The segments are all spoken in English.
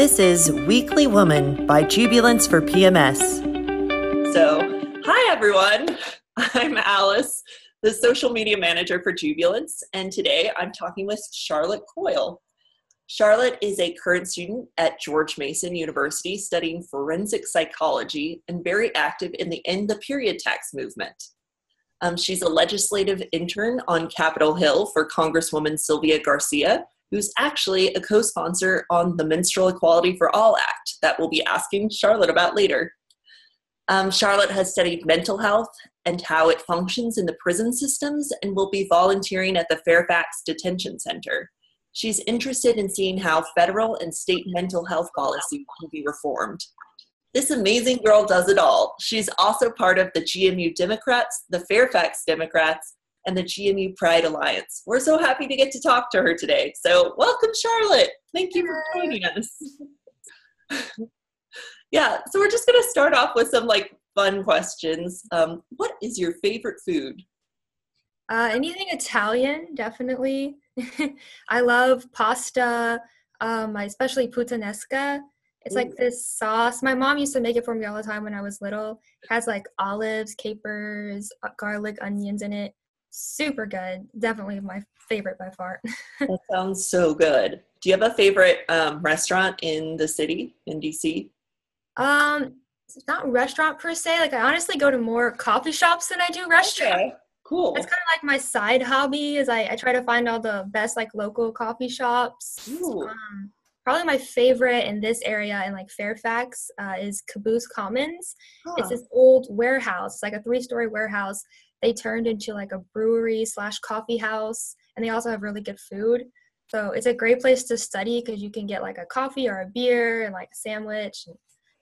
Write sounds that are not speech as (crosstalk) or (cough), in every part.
This is Weekly Woman by Jubilance for PMS. So, hi everyone. (laughs) I'm Alice, the social media manager for Jubilance, and today I'm talking with Charlotte Coyle. Charlotte is a current student at George Mason University studying forensic psychology and very active in the End the Period tax movement. Um, she's a legislative intern on Capitol Hill for Congresswoman Sylvia Garcia, who's actually a co sponsor on the Menstrual Equality for All Act that we'll be asking Charlotte about later. Um, Charlotte has studied mental health and how it functions in the prison systems and will be volunteering at the Fairfax Detention Center. She's interested in seeing how federal and state mental health policy can be reformed. This amazing girl does it all. She's also part of the GMU Democrats, the Fairfax Democrats, and the GMU Pride Alliance. We're so happy to get to talk to her today. So, welcome, Charlotte. Thank you for joining us. (laughs) yeah, so we're just going to start off with some like fun questions. Um, what is your favorite food? Uh, anything Italian, definitely. (laughs) I love pasta, um, especially puttanesca. It's like this sauce. My mom used to make it for me all the time when I was little. It has like olives, capers, uh, garlic, onions in it super good. Definitely my favorite by far. (laughs) that sounds so good. Do you have a favorite um, restaurant in the city in DC? Um, it's not restaurant per se. Like I honestly go to more coffee shops than I do restaurants. Okay. Cool. It's kind of like my side hobby is I, I try to find all the best like local coffee shops. Um, probably my favorite in this area in like Fairfax uh, is Caboose Commons. Huh. It's this old warehouse, it's like a three story warehouse they turned into like a brewery slash coffee house and they also have really good food. So it's a great place to study because you can get like a coffee or a beer and like a sandwich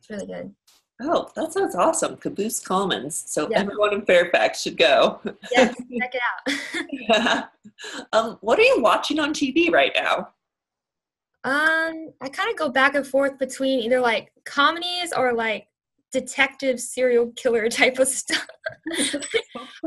it's really good. Oh that sounds awesome. Caboose commons. So yeah. everyone in fairfax should go. Yes (laughs) check it out. Yeah. (laughs) um, what are you watching on tv right now? Um i kind of go back and forth between either like comedies or like detective serial killer type of stuff. (laughs)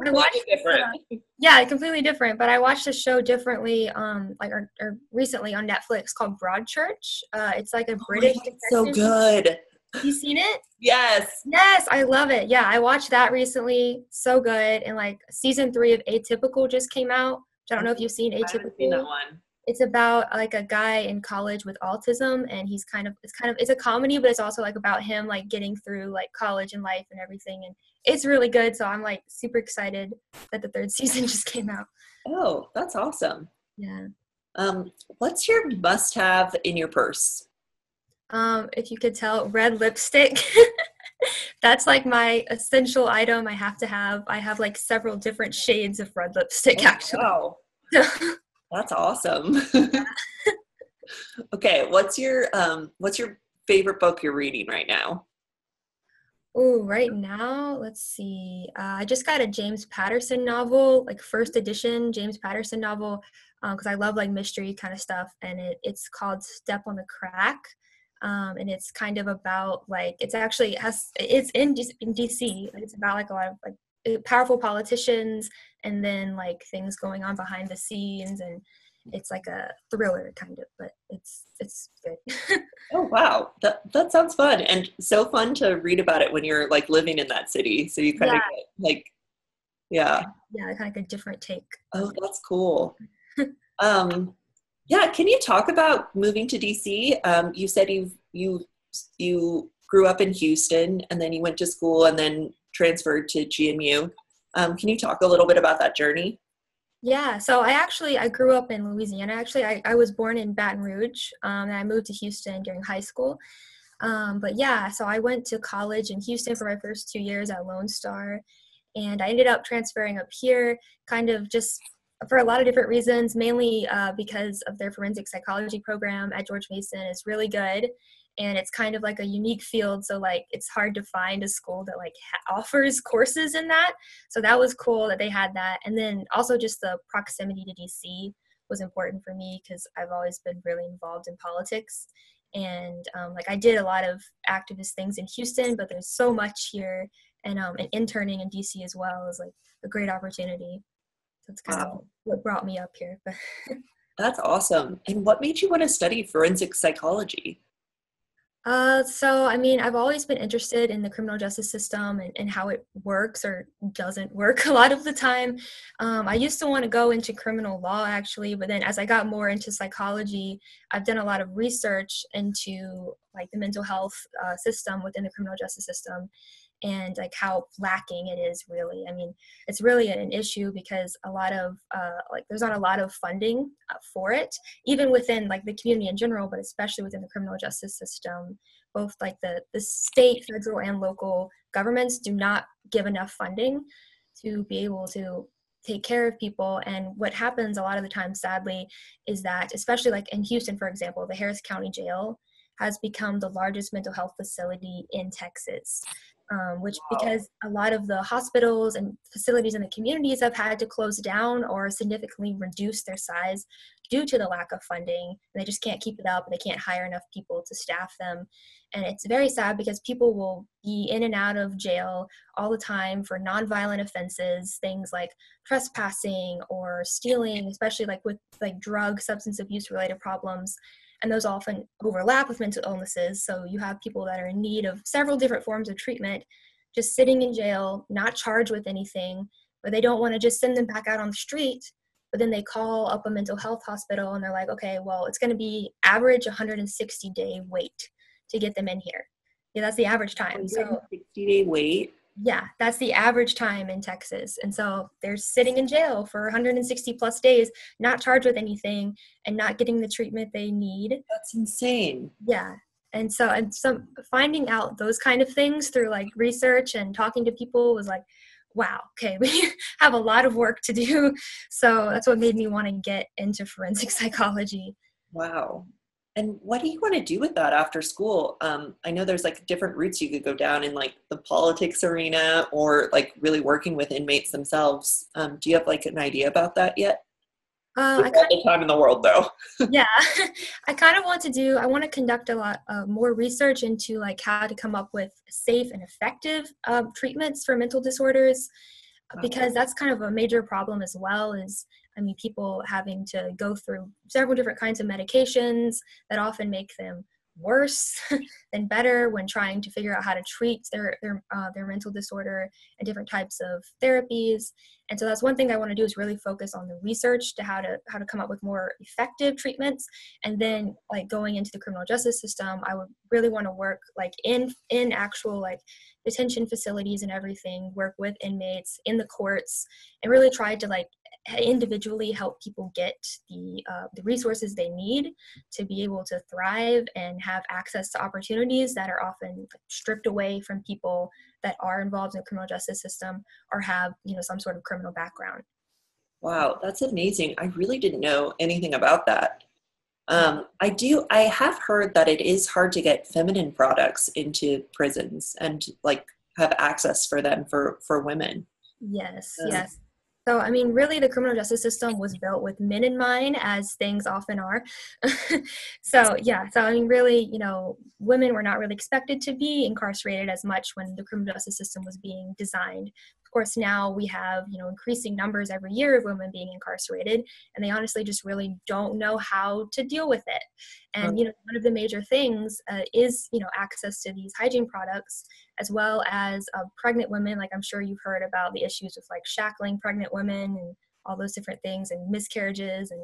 I watched different. Yeah, completely different. But I watched a show differently, um, like or, or recently on Netflix called Broadchurch. Uh, it's like a oh British. Oh, so good. You seen it? Yes. Yes, I love it. Yeah, I watched that recently. So good. And like season three of Atypical just came out. I don't know if you've seen Atypical. I've Seen that one it's about like a guy in college with autism and he's kind of it's kind of it's a comedy but it's also like about him like getting through like college and life and everything and it's really good so i'm like super excited that the third (laughs) season just came out. Oh that's awesome. Yeah. Um what's your must have in your purse? Um if you could tell red lipstick. (laughs) That's like my essential item i have to have. I have like several different shades of red lipstick oh, actually. wow. (laughs) That's awesome. (laughs) okay, what's your um what's your favorite book you're reading right now? Oh, right now, let's see. Uh, I just got a James Patterson novel, like first edition James Patterson novel, because um, I love like mystery kind of stuff, and it, it's called Step on the Crack, um, and it's kind of about like it's actually has it's in, D- in DC. It's about like a lot of like powerful politicians and then like things going on behind the scenes and it's like a thriller kind of but it's it's good. (laughs) Oh wow. That that sounds fun and so fun to read about it when you're like living in that city. So you kind yeah. of get like yeah. Yeah kind of a different take. Oh that's cool. (laughs) Um yeah can you talk about moving to dc um you said you you you grew up in houston and then you went to school and then transferred to GMU. Um, can you talk a little bit about that journey? Yeah, so I actually I grew up in Louisiana. Actually, I, I was born in Baton Rouge, um, and I moved to Houston during high school. Um, but yeah, so I went to college in Houston for my first two years at Lone Star, and I ended up transferring up here, kind of just for a lot of different reasons. Mainly uh, because of their forensic psychology program at George Mason is really good, and it's kind of like a unique field so like it's hard to find a school that like ha- offers courses in that. So that was cool that they had that and then also just the proximity to dc was important for me because i've always been really involved in politics. And um, like i did a lot of activist things in houston but there's so much here and um, and interning in dc as well is like a great opportunity. That's kind wow. of what brought me up here (laughs) that's awesome. And what made you want to study forensic psychology Uh, so, I mean, I've always been interested in the criminal justice system and, and how it works or doesn't work (laughs) a lot of the time. Um, I used to want to go into criminal law actually, but then as I got more into psychology, I've done a lot of research into like the mental health uh, system within the criminal justice system and like how lacking it is really. I mean it's really an issue because a lot of uh, like there's not a lot of funding uh, for it even within like the community in general but especially within the criminal justice system. Both like the the state federal and local governments do not give enough funding to be able to take care of people. And what happens a lot of the time sadly is that especially like in houston for example the harris county jail has become the largest mental health facility in Texas um, which wow. because a lot of the hospitals and facilities in the communities have had to close down or significantly reduce their size due to the lack of funding. And they just can't keep it up. And they can't hire enough people to staff them. And it's very sad because people will be in and out of jail all the time for nonviolent offenses things like trespassing or stealing especially like with like drug substance abuse related problems and those often overlap with mental illnesses. So you have people that are in need of several different forms of treatment, just sitting in jail, not charged with anything, but they don't want to just send them back out on the street. But then they call up a mental health hospital and they're like, okay, well, it's going to be average 160 day wait to get them in here. Yeah, that's the average time. 160 so, day wait yeah, that's the average time in Texas. And so they're sitting in jail for 160 plus days, not charged with anything and not getting the treatment they need. That's insane. Yeah. And so and some finding out those kind of things through like research and talking to people was like, wow, okay, (laughs) we have a lot of work to do. So that's what made me want to get into forensic (laughs) psychology. Wow. And what do you want to do with that after school? Um, I know there's like different routes you could go down in like the politics arena or like really working with inmates themselves. Um, do you have like an idea about that yet? Uh, I all the time in the world though. (laughs) yeah, (laughs) I kind of want to do. I want to conduct a lot uh, more research into like how to come up with safe and effective uh, treatments for mental disorders, because that's kind of a major problem as well. Is I mean, people having to go through several different kinds of medications that often make them worse (laughs) than better when trying to figure out how to treat their their uh, their mental disorder and different types of therapies. And so that's one thing I want to do is really focus on the research to how to how to come up with more effective treatments. And then like going into the criminal justice system, I would really want to work like in in actual like detention facilities and everything, work with inmates in the courts, and really try to like individually help people get the uh, the resources they need to be able to thrive and have access to opportunities that are often stripped away from people that are involved in the criminal justice system or have you know some sort of criminal background. Wow that's amazing. I really didn't know anything about that. Um, i do i have heard that it is hard to get feminine products into prisons and like have access for them for for women. Yes um, yes so, I mean, really, the criminal justice system was built with men in mind, as things often are. (laughs) so, yeah, so I mean, really, you know, women were not really expected to be incarcerated as much when the criminal justice system was being designed course, now we have you know increasing numbers every year of women being incarcerated, and they honestly just really don't know how to deal with it. And you know, one of the major things uh, is you know access to these hygiene products, as well as uh, pregnant women. Like I'm sure you've heard about the issues with like shackling pregnant women and all those different things, and miscarriages and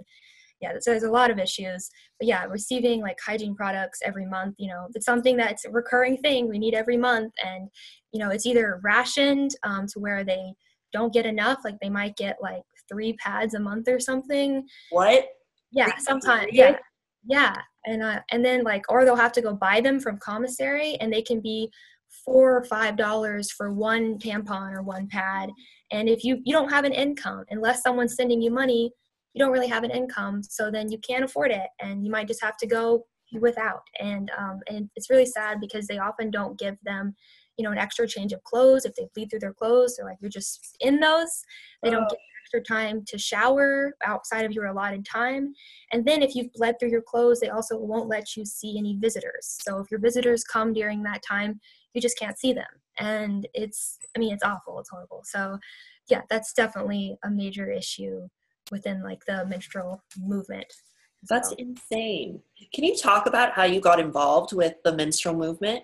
yeah so there's a lot of issues. But yeah receiving like hygiene products every month you know it's something that's a recurring thing we need every month. And you know it's either rationed um, to where they don't get enough like they might get like three pads a month or something. What? Yeah sometimes yeah. Yeah and uh, and then like or they'll have to go buy them from commissary and they can be four or five dollars for one tampon or one pad. And if you you don't have an income unless someone's sending you money you don't really have an income so then you can't afford it and you might just have to go without. And um, and it's really sad because they often don't give them you know an extra change of clothes. If they bleed through their clothes they're like you're just in those. They don't get extra time to shower outside of your allotted time. And then if you've bled through your clothes they also won't let you see any visitors. So if your visitors come during that time you just can't see them. And it's i mean it's awful. It's horrible. So yeah that's definitely a major issue within like the menstrual movement. That's so. insane. Can you talk about how you got involved with the menstrual movement?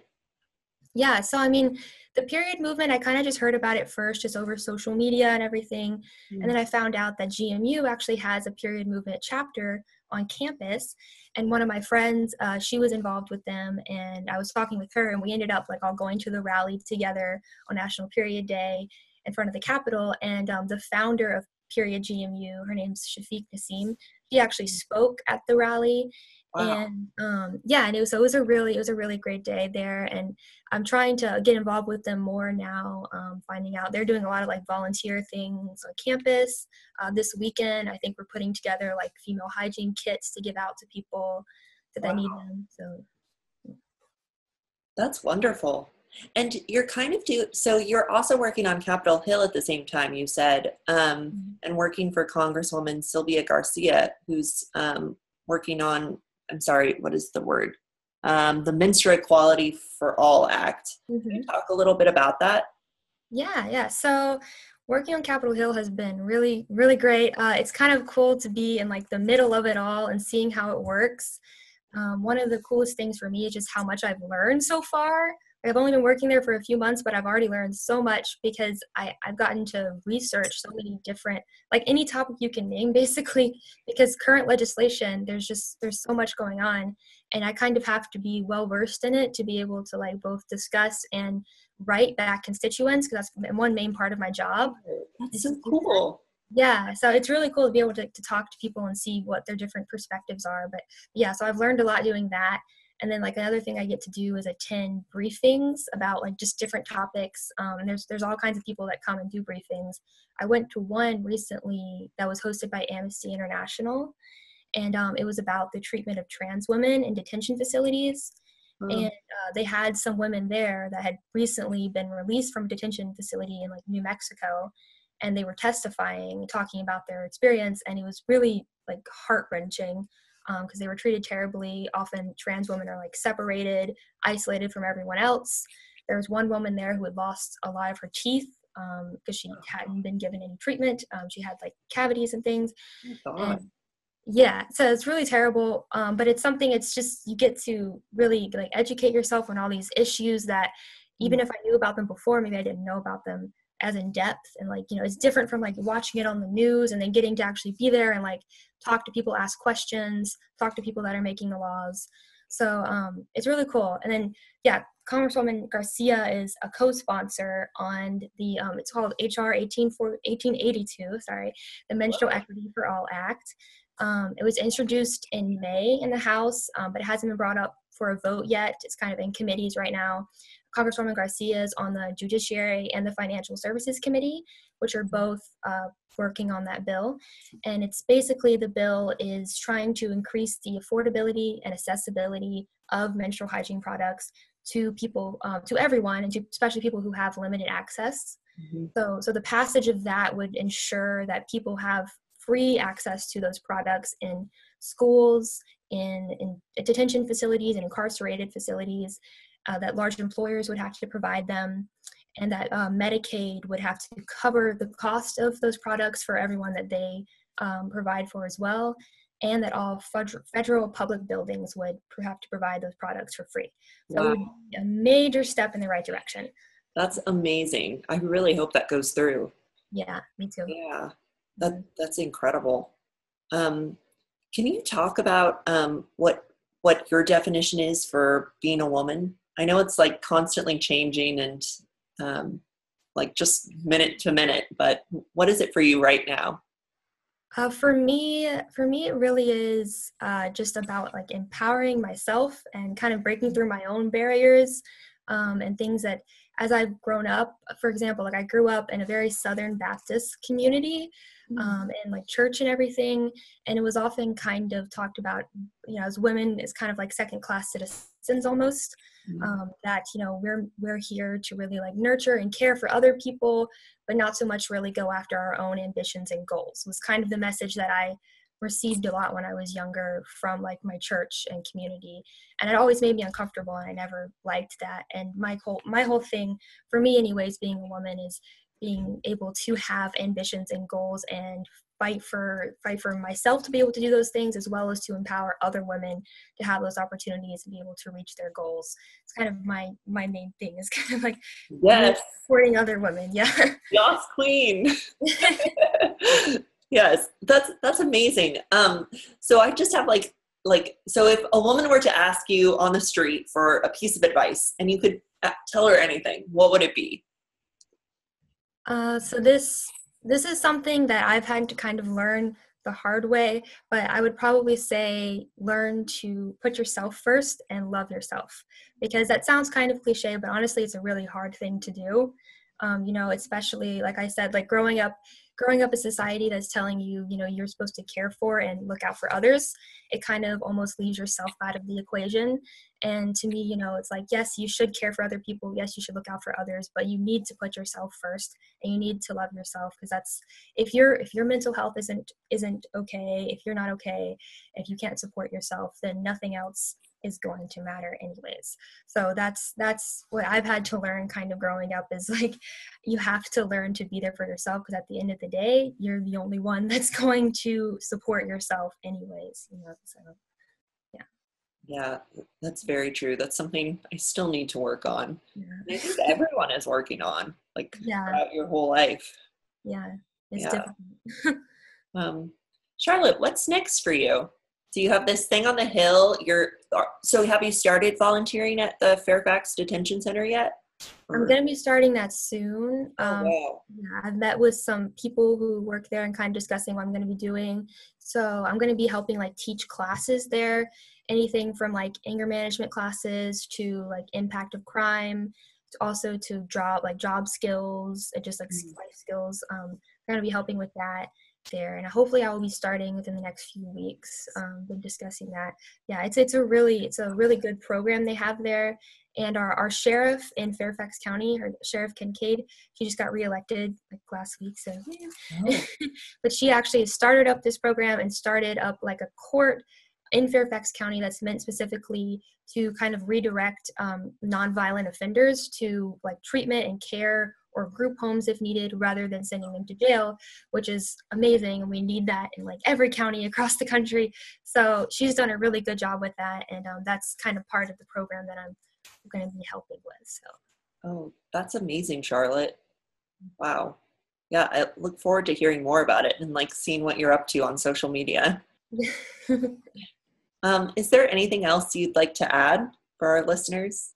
Yeah, so I mean, the period movement, I kind of just heard about it first, just over social media and everything. Mm-hmm. And then I found out that GMU actually has a period movement chapter on campus. And one of my friends, uh, she was involved with them, and I was talking with her, and we ended up like all going to the rally together on National Period Day in front of the Capitol. And um, the founder of Period GMU, her name's Shafiq Nassim, she actually spoke at the rally Wow. And um, yeah, and it was so it was a really it was a really great day there, and I'm trying to get involved with them more now. Um, finding out they're doing a lot of like volunteer things on campus. Uh, this weekend, I think we're putting together like female hygiene kits to give out to people that wow. need them. So that's wonderful. And you're kind of do so. You're also working on Capitol Hill at the same time. You said, um, mm-hmm. and working for Congresswoman Sylvia Garcia, who's um, working on I'm sorry, what is the word? Um, the Menstrual Equality for All Act. Mm-hmm. Can you mm-hmm. talk a little bit about that? Yeah, yeah. So working on Capitol Hill has been really, really great. Uh, it's kind of cool to be in like the middle of it all and seeing how it works. Um, one of the coolest things for me is just how much I've learned so far. I've only been working there for a few months, but I've already learned so much because I, I've gotten to research so many different, like any topic you can name, (laughs) basically. Because current legislation, there's just there's so much going on, and I kind of have to be well versed in it to be able to like both discuss and write back constituents because that's one main part of my job. That's so cool. Yeah, so it's really cool to be able to, to talk to people and see what their different perspectives are. But yeah, so I've learned a lot doing that and then like another thing i get to do is attend briefings about like just different topics um, and there's there's all kinds of people that come and do briefings. I went to one recently that was hosted by amnesty international and um, it was about the treatment of trans women in detention facilities. Mm. and uh, they had some women there that had recently been released from a detention facility in like new mexico and they were testifying talking about their experience and it was really like heart wrenching because um, they were treated terribly. Often trans women are like separated, isolated from everyone else. There was one woman there who had lost a lot of her teeth because um, she hadn't been given any treatment. Um, she had like cavities and things. Oh, and, yeah, so it's really terrible. Um, but it's something. It's just you get to really like educate yourself on all these issues that even mm. if I knew about them before, maybe I didn't know about them as in depth and like you know it's different from like watching it on the news and then getting to actually be there and like talk to people ask questions talk to people that are making the laws. So um, it's really cool. And then yeah congresswoman garcia is a co-sponsor on the um, it's called hr 18 1882 sorry the menstrual equity for all act. Um, it was introduced in may in the house um, but it hasn't been brought up for a vote yet. It's kind of in committees right now Congresswoman Garcia is on the Judiciary and the Financial Services Committee, which are both uh, working on that bill. And it's basically the bill is trying to increase the affordability and accessibility of menstrual hygiene products to people, um, to everyone, and to especially people who have limited access. Mm-hmm. So, so the passage of that would ensure that people have free access to those products in schools, in, in detention facilities, and incarcerated facilities, uh, that large employers would have to provide them, and that uh, Medicaid would have to cover the cost of those products for everyone that they um, provide for as well, and that all federal public buildings would have to provide those products for free. So, wow. a major step in the right direction. That's amazing. I really hope that goes through. Yeah, me too. Yeah, that that's incredible. Um, can you talk about um, what what your definition is for being a woman? I know it's like constantly changing and um, like just minute to minute, but what is it for you right now? Uh, for me, for me, it really is uh, just about like empowering myself and kind of breaking through my own barriers um, and things that, as I've grown up, for example, like I grew up in a very Southern Baptist community, mm-hmm. um, and like church and everything, and it was often kind of talked about, you know, as women as kind of like second class citizens almost mm-hmm. um, that you know we're we're here to really like nurture and care for other people but not so much really go after our own ambitions and goals was kind of the message that i received a lot when i was younger from like my church and community and it always made me uncomfortable and i never liked that and my whole my whole thing for me anyways being a woman is being able to have ambitions and goals and fight for fight for myself to be able to do those things as well as to empower other women to have those opportunities and be able to reach their goals. It's kind of my my main thing is (laughs) kind of like yes. supporting other women yeah. (laughs) Yes queen. (laughs) Yes that's that's amazing. Um so i just have like like so if a woman were to ask you on the street for a piece of advice and you could uh, tell her anything what would it be uh so this this is something that I've had to kind of learn the hard way, but I would probably say learn to put yourself first and love yourself because that sounds kind of cliche, but honestly, it's a really hard thing to do. Um, you know, especially like I said, like growing up growing up a society that's telling you, you know, you're supposed to care for and look out for others, it kind of almost leaves yourself out of the equation. And to me, you know, it's like, yes, you should care for other people. Yes, you should look out for others, but you need to put yourself first and you need to love yourself because that's if your if your mental health isn't isn't okay, if you're not okay, if you can't support yourself, then nothing else is going to matter anyways. So that's that's what i've had to learn kind of growing up is like you have to learn to be there for yourself because at the end of the day you're the only one (laughs) that's going to support yourself anyways you know so yeah. Yeah that's very true. That's something i still need to work on. Yeah. i think everyone is working on like yeah. throughout your whole life. Yeah it's yeah. different. (laughs) Um charlotte what's next for you so you have this thing on the hill. You're so have you started volunteering at the Fairfax Detention Center yet? Or? I'm going to be starting that soon. Oh, um, wow. yeah, I've met with some people who work there and kind of discussing what I'm going to be doing. So I'm going to be helping like teach classes there, anything from like anger management classes to like impact of crime, to also to job like job skills and just like mm-hmm. life skills. Um, I'm going to be helping with that there and hopefully i will be starting within the next few weeks um, been discussing that yeah it's it's a really it's a really good program they have there and our, our sheriff in fairfax county her sheriff kincaid she just got reelected like last week so oh. (laughs) but she actually started up this program and started up like a court in fairfax county that's meant specifically to kind of redirect um, nonviolent offenders to like treatment and care or group homes if needed rather than sending them to jail, which is amazing. And we need that in like every county across the country. So she's done a really good job with that. And um, that's kind of part of the program that I'm going to be helping with. So. Oh, that's amazing, Charlotte. Wow. Yeah, I look forward to hearing more about it and like seeing what you're up to on social media. (laughs) um, is there anything else you'd like to add for our listeners?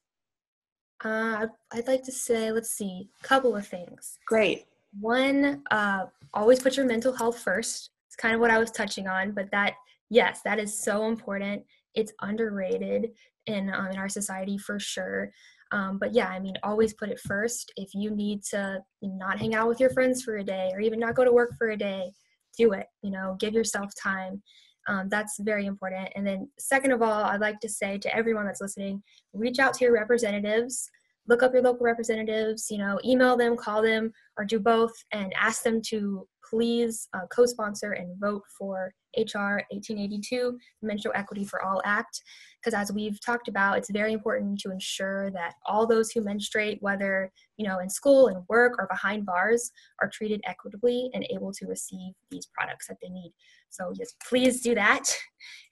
Uh, I'd like to say, let's see, a couple of things. Great. One, uh, always put your mental health first. It's kind of what I was touching on, but that, yes, that is so important. It's underrated in um, in our society for sure. Um, but yeah, I mean, always put it first. If you need to not hang out with your friends for a day, or even not go to work for a day, do it. You know, give yourself time. Um, that's very important. And then, second of all, I'd like to say to everyone that's listening reach out to your representatives, look up your local representatives, you know, email them, call them, or do both, and ask them to please uh, co sponsor and vote for HR 1882, the Menstrual Equity for All Act. Because as we've talked about, it's very important to ensure that all those who menstruate, whether you know in school and work or behind bars, are treated equitably and able to receive these products that they need. So just please do that,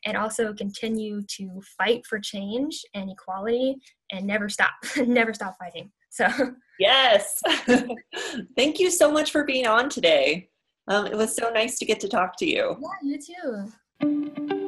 and also continue to fight for change and equality, and never stop, (laughs) never stop fighting. So yes, (laughs) thank you so much for being on today. Um, it was so nice to get to talk to you. Yeah, you too.